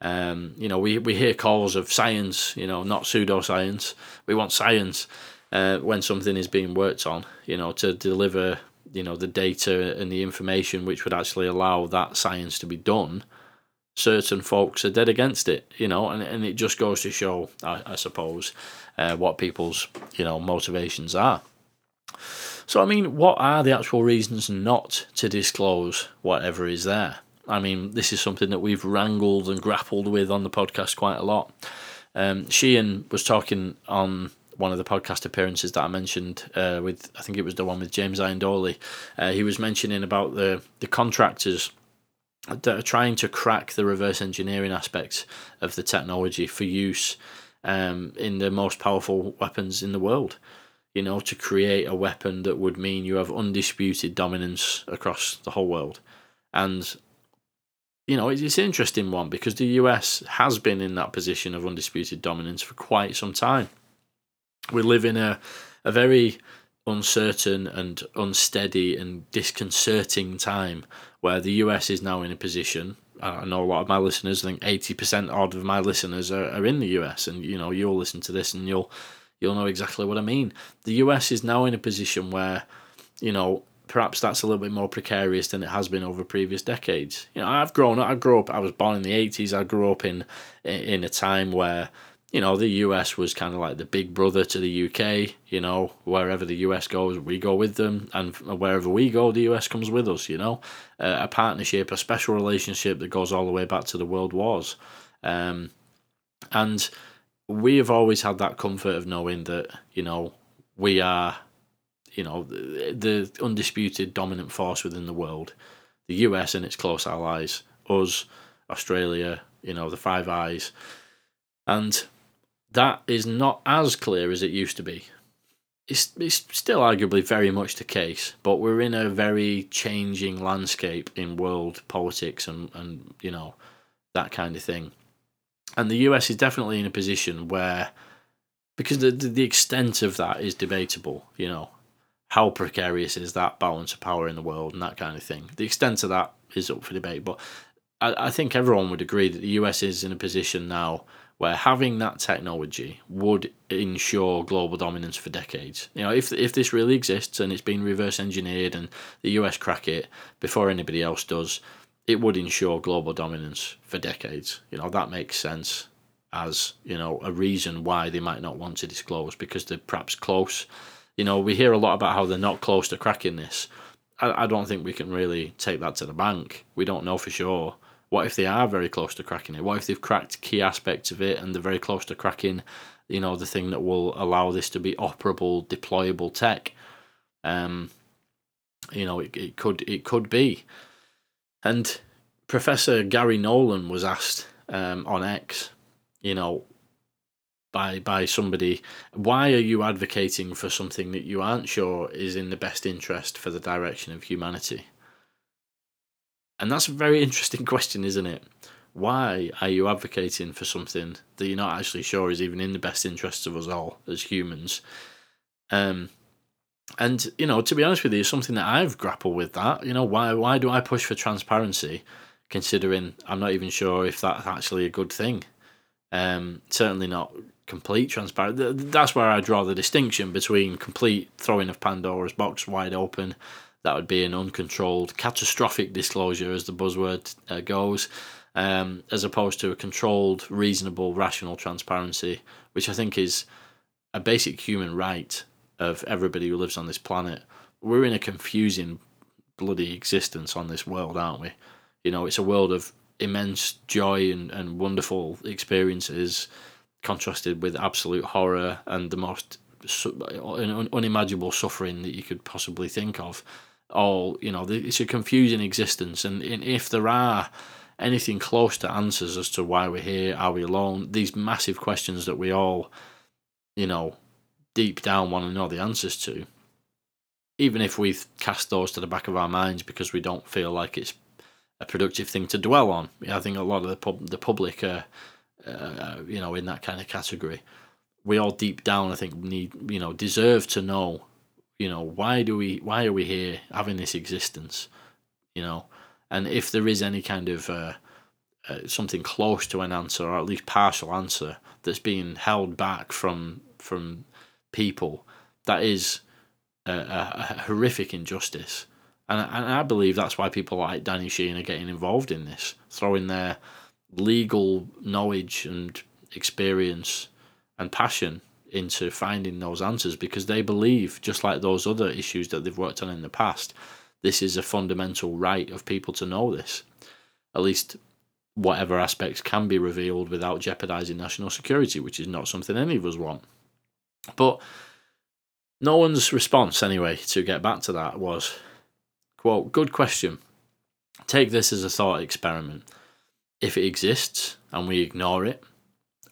Um, you know, we, we hear calls of science, you know, not pseudoscience. We want science uh, when something is being worked on, you know, to deliver, you know, the data and the information which would actually allow that science to be done, certain folks are dead against it, you know, and, and it just goes to show, I, I suppose, uh, what people's, you know, motivations are. So, I mean, what are the actual reasons not to disclose whatever is there? I mean, this is something that we've wrangled and grappled with on the podcast quite a lot. Um, Sheehan was talking on one of the podcast appearances that I mentioned uh, with I think it was the one with James Iandoli. Uh, he was mentioning about the the contractors that are trying to crack the reverse engineering aspects of the technology for use um, in the most powerful weapons in the world. You know, to create a weapon that would mean you have undisputed dominance across the whole world, and you know, it's it's an interesting one because the US has been in that position of undisputed dominance for quite some time we live in a a very uncertain and unsteady and disconcerting time where the US is now in a position. I know a lot of my listeners. I think eighty percent odd of my listeners are, are in the US, and you know you'll listen to this and you'll you'll know exactly what I mean. The US is now in a position where, you know, perhaps that's a little bit more precarious than it has been over previous decades. You know, I've grown up. I grew up. I was born in the eighties. I grew up in in a time where you know, the US was kind of like the big brother to the UK. You know, wherever the US goes, we go with them, and wherever we go, the US comes with us. You know, uh, a partnership, a special relationship that goes all the way back to the World Wars, um, and we have always had that comfort of knowing that you know we are, you know, the, the undisputed dominant force within the world, the US and its close allies, us, Australia, you know, the Five Eyes, and that is not as clear as it used to be. It's, it's still arguably very much the case, but we're in a very changing landscape in world politics and, and you know, that kind of thing. And the US is definitely in a position where, because the, the, the extent of that is debatable, you know, how precarious is that balance of power in the world and that kind of thing. The extent of that is up for debate, but I, I think everyone would agree that the US is in a position now where having that technology would ensure global dominance for decades. You know, if if this really exists and it's been reverse engineered and the US crack it before anybody else does, it would ensure global dominance for decades. You know, that makes sense as, you know, a reason why they might not want to disclose because they're perhaps close. You know, we hear a lot about how they're not close to cracking this. I, I don't think we can really take that to the bank. We don't know for sure. What if they are very close to cracking it? What if they've cracked key aspects of it and they're very close to cracking, you know, the thing that will allow this to be operable, deployable tech? Um, you know, it, it could it could be. And Professor Garry Nolan was asked um, on X, you know, by by somebody, why are you advocating for something that you aren't sure is in the best interest for the direction of humanity? And that's a very interesting question, isn't it? Why are you advocating for something that you're not actually sure is even in the best interests of us all as humans? Um, and you know, to be honest with you, something that I've grappled with. That you know, why why do I push for transparency, considering I'm not even sure if that's actually a good thing. Um, certainly not complete transparency. That's where I draw the distinction between complete throwing of Pandora's box wide open. That would be an uncontrolled, catastrophic disclosure, as the buzzword uh, goes, um, as opposed to a controlled, reasonable, rational transparency, which I think is a basic human right of everybody who lives on this planet. We're in a confusing, bloody existence on this world, aren't we? You know, it's a world of immense joy and, and wonderful experiences contrasted with absolute horror and the most unimaginable suffering that you could possibly think of. All you know, it's a confusing existence, and if there are anything close to answers as to why we're here, are we alone, these massive questions that we all, you know, deep down want to know the answers to, even if we've cast those to the back of our minds because we don't feel like it's a productive thing to dwell on. I think a lot of the pub, the public are, uh, you know, in that kind of category. We all deep down, I think, need you know deserve to know, you know, why do we why are we here having this existence, you know, and if there is any kind of uh, uh, something close to an answer or at least partial answer that's being held back from from people, that is a, a, a horrific injustice and, and I believe that's why people like Danny Sheehan are getting involved in this, throwing their legal knowledge and experience and passion into finding those answers because they believe, just like those other issues that they've worked on in the past, this is a fundamental right of people to know this. At least whatever aspects can be revealed without jeopardizing national security, which is not something any of us want. But Nolan's response, anyway, to get back to that was Quote, good question. Take this as a thought experiment. If it exists and we ignore it,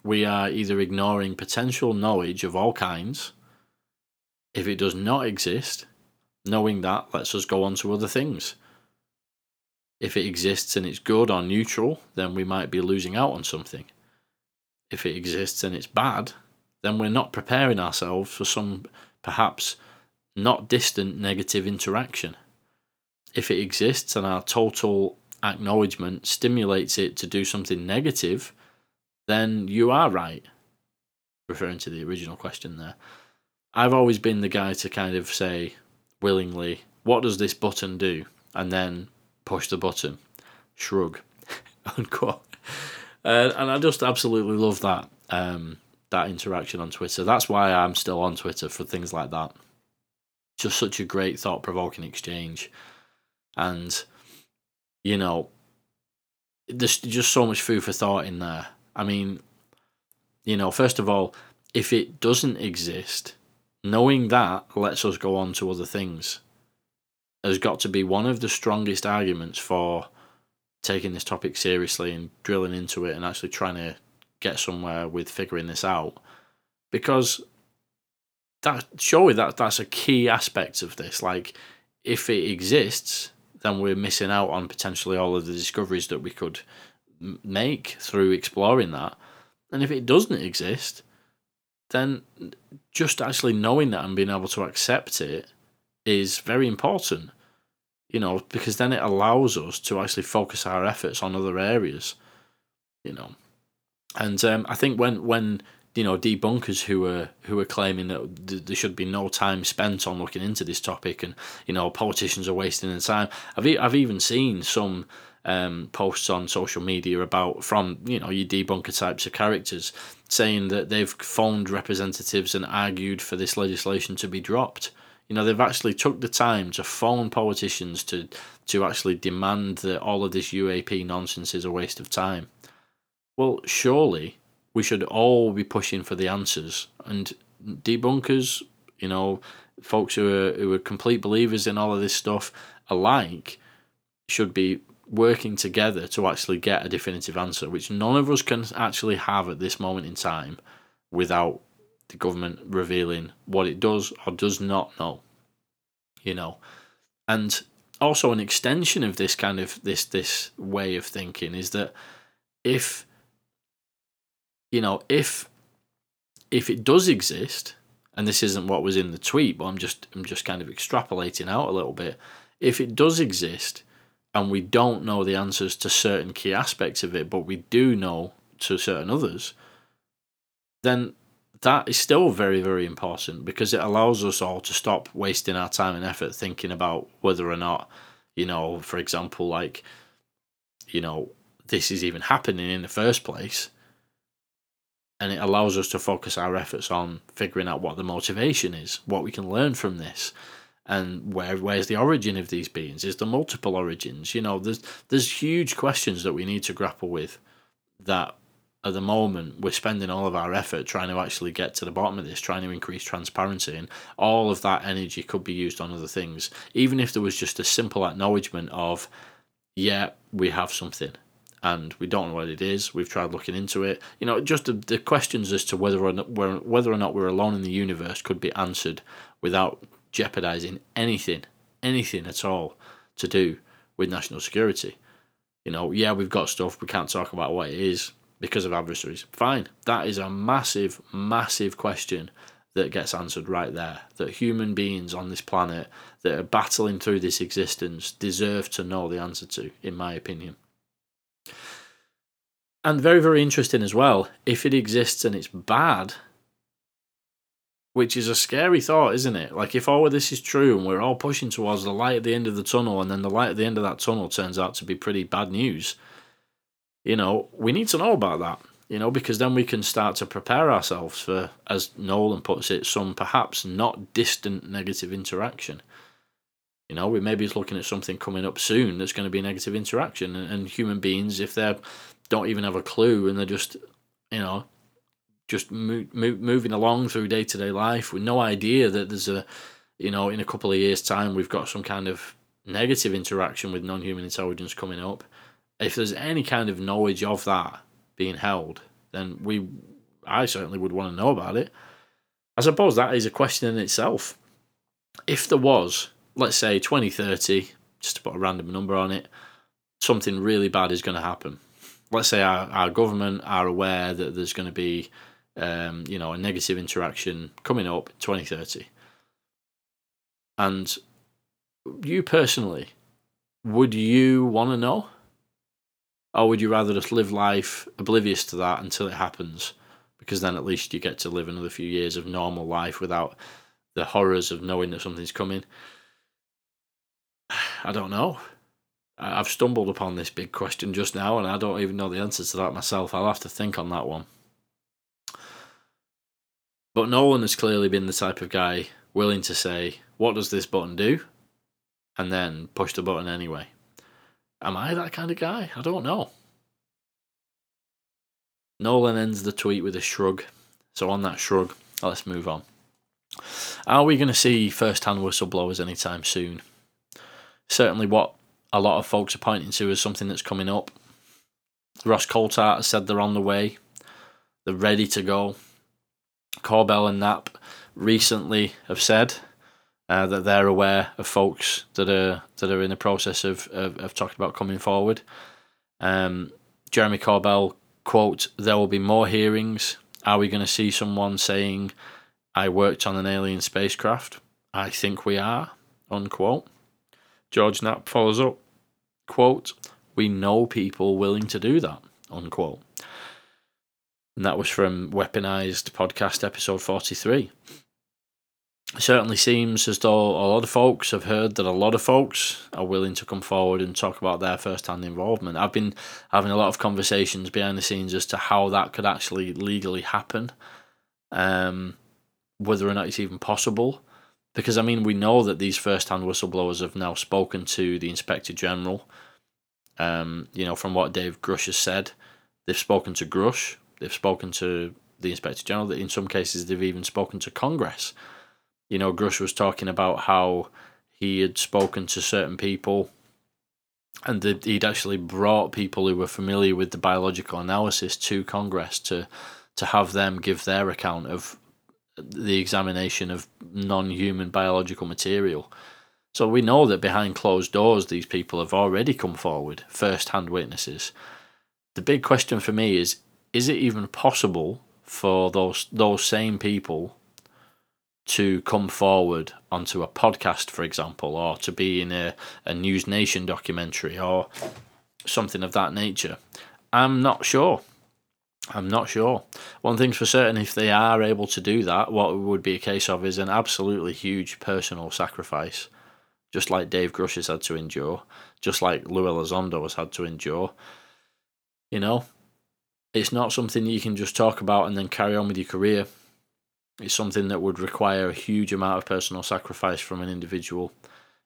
we are either ignoring potential knowledge of all kinds. If it does not exist, knowing that lets us go on to other things. If it exists and it's good or neutral, then we might be losing out on something. If it exists and it's bad, then we're not preparing ourselves for some perhaps not distant negative interaction if it exists and our total acknowledgement stimulates it to do something negative, then you are right. Referring to the original question there. I've always been the guy to kind of say willingly, what does this button do? And then push the button. Shrug. Unquote. Uh, and I just absolutely love that um, that interaction on Twitter. That's why I'm still on Twitter for things like that. Just such a great thought provoking exchange and you know, there's just so much food for thought in there. I mean, you know, first of all, if it doesn't exist, knowing that lets us go on to other things. Has got to be one of the strongest arguments for taking this topic seriously and drilling into it and actually trying to get somewhere with figuring this out. Because that surely that that's a key aspect of this. Like if it exists, then we're missing out on potentially all of the discoveries that we could make through exploring that. And if it doesn't exist, then just actually knowing that and being able to accept it is very important. You know, because then it allows us to actually focus our efforts on other areas. You know, and um, I think when when you know debunkers who are who are claiming that there should be no time spent on looking into this topic and you know politicians are wasting their time. I've, I've even seen some um, posts on social media about from you know your debunker types of characters saying that they've phoned representatives and argued for this legislation to be dropped. You know they've actually took the time to phone politicians to to actually demand that all of this uap nonsense is a waste of time. Well surely we should all be pushing for the answers and debunkers, you know, folks who are who are complete believers in all of this stuff alike should be working together to actually get a definitive answer, which none of us can actually have at this moment in time without the government revealing what it does or does not know. You know. And also an extension of this kind of this this way of thinking is that if you know, if if it does exist and this isn't what was in the tweet, but I'm just I'm just kind of extrapolating out a little bit. If it does exist, and we don't know the answers to certain key aspects of it, but we do know to certain others, then that is still very, very important because it allows us all to stop wasting our time and effort thinking about whether or not, you know, for example, like, you know, this is even happening in the first place. And it allows us to focus our efforts on figuring out what the motivation is, what we can learn from this, and where where's the origin of these beings? Is there multiple origins? You know, there's there's huge questions that we need to grapple with that at the moment we're spending all of our effort trying to actually get to the bottom of this, trying to increase transparency, and all of that energy could be used on other things. Even if there was just a simple acknowledgement of, yeah, we have something, and we don't know what it is. We've tried looking into it. You know, just the, the questions as to whether or not we're whether or not we're alone in the universe could be answered without jeopardizing anything, anything at all to do with national security. You know, yeah, we've got stuff we can't talk about what it is because of adversaries. Fine. That is a massive, massive question that gets answered right there. That human beings on this planet that are battling through this existence deserve to know the answer to, in my opinion. And very, very interesting as well. If it exists and it's bad, which is a scary thought, isn't it? Like, if all of this is true and we're all pushing towards the light at the end of the tunnel, and then the light at the end of that tunnel turns out to be pretty bad news, you know, we need to know about that, you know, because then we can start to prepare ourselves for, as Nolan puts it, some perhaps not distant negative interaction. You know, we maybe it's looking at something coming up soon that's going to be negative interaction, and, and human beings, if they don't even have a clue and they're just, you know, just mo- mo- moving along through day to day life with no idea that there's a, you know, in a couple of years' time we've got some kind of negative interaction with non human intelligence coming up if there's any kind of knowledge of that being held, then we, I certainly would want to know about it. I suppose that is a question in itself. If there was, let's say 2030, just to put a random number on it, something really bad is going to happen. Let's say our, our government are aware that there's going to be, um, you know, a negative interaction coming up in 2030. And you personally, would you want to know? Or would you rather just live life oblivious to that until it happens? Because then at least you get to live another few years of normal life without the horrors of knowing that something's coming. I don't know. I've stumbled upon this big question just now, and I don't even know the answer to that myself. I'll have to think on that one. But Nolan has clearly been the type of guy willing to say, What does this button do? and then push the button anyway. Am I that kind of guy? I don't know. Nolan ends the tweet with a shrug. So, on that shrug, let's move on. Are we going to see first hand whistleblowers anytime soon? Certainly, what a lot of folks are pointing to as something that's coming up. Ross Coulthart has said they're on the way, they're ready to go. Corbell and Knapp recently have said uh, that they're aware of folks that are that are in the process of of, of talking about coming forward. Um, Jeremy Corbell quote: "There will be more hearings. Are we going to see someone saying, I worked on an alien spacecraft? I think we are." Unquote. George Knapp follows up: "Quote: We know people willing to do that." Unquote. And that was from Weaponized Podcast episode 43 It certainly seems as though a lot of folks have heard that a lot of folks are willing to come forward and talk about their first-hand involvement. I've been having a lot of conversations behind the scenes as to how that could actually legally happen, um, whether or not it's even possible. Because I mean, we know that these first-hand whistleblowers have now spoken to the Inspector General. Um, you know, from what Dave Grusch has said, they've spoken to Grusch, they've spoken to the Inspector General. That in some cases, they've even spoken to Congress you know, Grusch was talking about how he had spoken to certain people and he'd actually brought people who were familiar with the biological analysis to Congress to to have them give their account of the examination of non-human biological material. So we know that behind closed doors, these people have already come forward, first-hand witnesses. The big question for me is: Is it even possible for those those same people to come forward onto a podcast, for example, or to be in a, a NewsNation documentary or something of that nature? I'm not sure. I'm not sure. One thing's for certain, if they are able to do that, what would be a case of is an absolutely huge personal sacrifice, just like Dave Grusch has had to endure, just like Lou Elizondo has had to endure. You know, it's not something you can just talk about and then carry on with your career. It's something that would require a huge amount of personal sacrifice from an individual,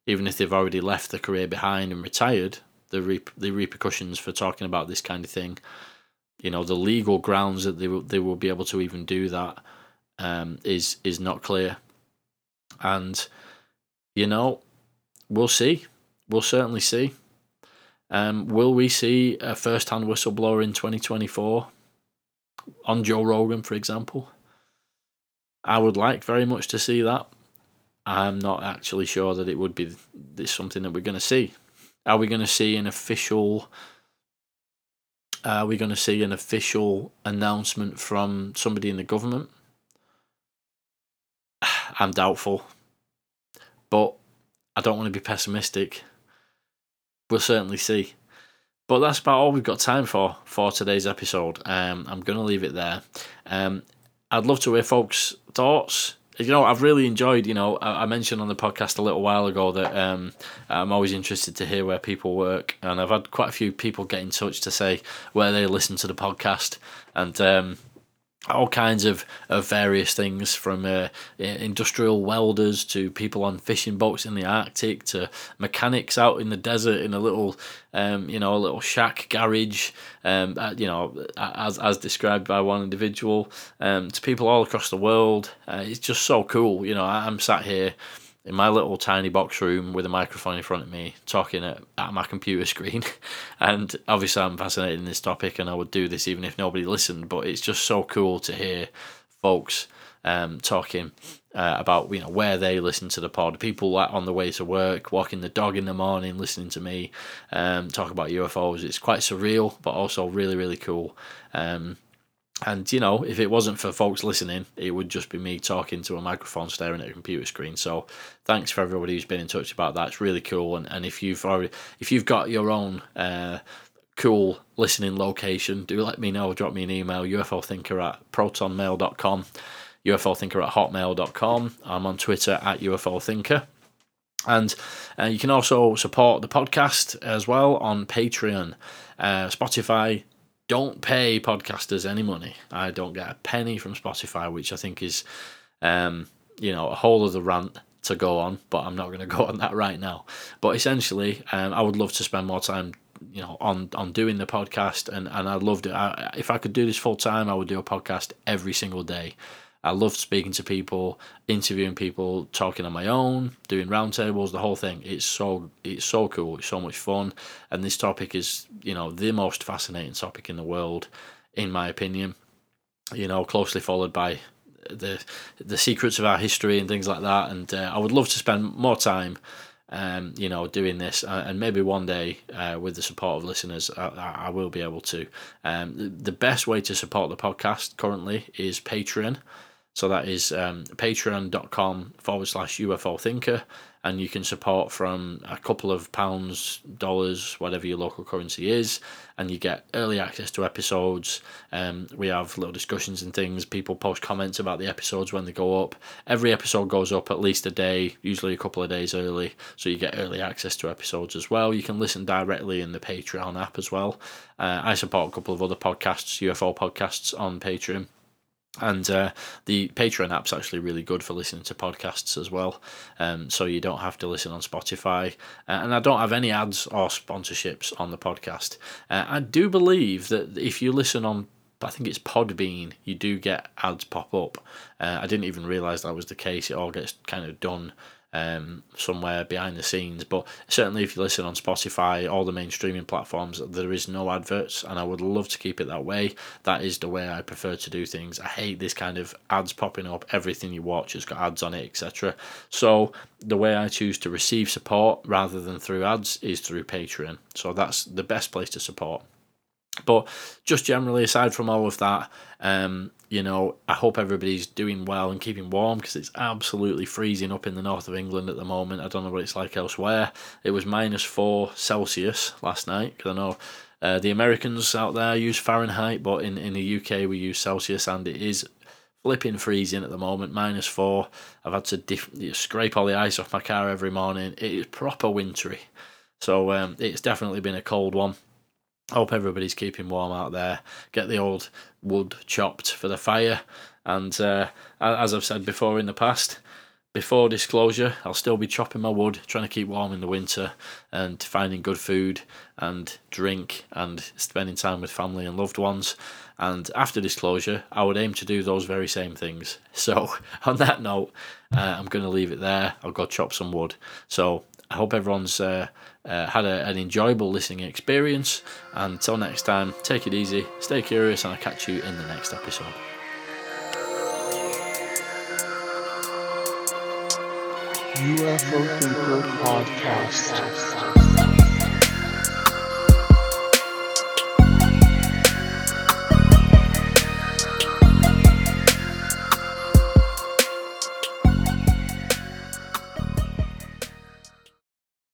even if they've already left the career behind and retired. The re- the repercussions for talking about this kind of thing you know the legal grounds that they will they will be able to even do that um, is is not clear, and you know we'll see, we'll certainly see. Um, will we see a first-hand whistleblower in 2024 on Joe Rogan, for example? I would like very much to see that. I'm not actually sure that it would be this something that we're going to see. Are we going to see an official are we going to see an official announcement from somebody in the government? I'm doubtful. But I don't want to be pessimistic. We'll certainly see. But that's about all we've got time for for today's episode. Um, I'm going to leave it there. Um, I'd love to hear folks' thoughts you know, I've really enjoyed. You know, I, mentioned on the podcast a little while ago that um, I'm always interested to hear where people work, and I've had quite a few people get in touch to say where they listen to the podcast, and um, all kinds of, of various things from uh, industrial welders to people on fishing boats in the Arctic to mechanics out in the desert in a little um, you know a little shack garage um, uh, you know as as described by one individual um, to people all across the world. Uh, it's just so cool you know I'm sat here in my little tiny box room with a microphone in front of me, talking at, at my computer screen. and obviously, I'm fascinated in this topic, and I would do this even if nobody listened. But it's just so cool to hear folks um, talking uh, about you know where they listen to the pod. People on the way to work, walking the dog in the morning, listening to me um, talk about UFOs. It's quite surreal, but also really really cool. Um, and you know, if it wasn't for folks listening, it would just be me talking to a microphone, staring at a computer screen. So, thanks for everybody who's been in touch about that. It's really cool. And, and if you've already, if you've got your own uh, cool listening location, do let me know. Drop me an email, UFO thinker at protonmail.com, UFO thinker at hotmail.com. I'm on Twitter at UFO thinker. And uh, you can also support the podcast as well on Patreon, uh, Spotify, don't pay podcasters any money. I don't get a penny from Spotify, which I think is, um, you know, a whole other rant to go on. But I'm not going to go on that right now. But essentially, um, I would love to spend more time, you know, on on doing the podcast, and and I'd love to. I, if I could do this full time, I would do a podcast every single day. I love speaking to people, interviewing people, talking on my own, doing roundtables, the whole thing. It's so it's so cool. It's so much fun, and this topic is you know the most fascinating topic in the world, in my opinion. You know, closely followed by the the secrets of our history and things like that. And uh, I would love to spend more time um, you know, doing this, uh, and maybe one day, uh, with the support of listeners, I, I will be able to. Um, the, the best way to support the podcast currently is Patreon. So that is um, patreon.com forward slash UFO thinker. And you can support from a couple of pounds, dollars, whatever your local currency is. And you get early access to episodes. Um, we have little discussions and things. People post comments about the episodes when they go up. Every episode goes up at least a day, usually a couple of days early. So you get early access to episodes as well. You can listen directly in the Patreon app as well. Uh, I support a couple of other podcasts, UFO podcasts on Patreon. And uh, the Patreon app's actually really good for listening to podcasts as well. Um, so you don't have to listen on Spotify. Uh, and I don't have any ads or sponsorships on the podcast. Uh, I do believe that if you listen on, I think it's Podbean, you do get ads pop up. Uh, I didn't even realise that was the case. It all gets kind of done um, somewhere behind the scenes. But certainly, if you listen on Spotify, all the main streaming platforms, there is no adverts, and I would love to keep it that way. That is the way I prefer to do things. I hate this kind of ads popping up. Everything you watch has got ads on it, etc. So the way I choose to receive support rather than through ads is through Patreon. So that's the best place to support. But just generally, aside from all of that, um, you know, I hope everybody's doing well and keeping warm because it's absolutely freezing up in the north of England at the moment. I don't know what it's like elsewhere. It was minus four Celsius last night because I know uh, the Americans out there use Fahrenheit, but in, in the UK we use Celsius and it is flipping freezing at the moment, minus four. I've had to diff- scrape all the ice off my car every morning. It is proper wintry. So um, it's definitely been a cold one. Hope everybody's keeping warm out there. Get the old wood chopped for the fire. And uh, as I've said before in the past, before disclosure, I'll still be chopping my wood, trying to keep warm in the winter, and finding good food and drink and spending time with family and loved ones. And after disclosure, I would aim to do those very same things. So, on that note, uh, I'm going to leave it there. I'll go chop some wood. So, I hope everyone's uh, uh, had a, an enjoyable listening experience. And until next time, take it easy, stay curious, and I'll catch you in the next episode. UFO Thinker Podcast.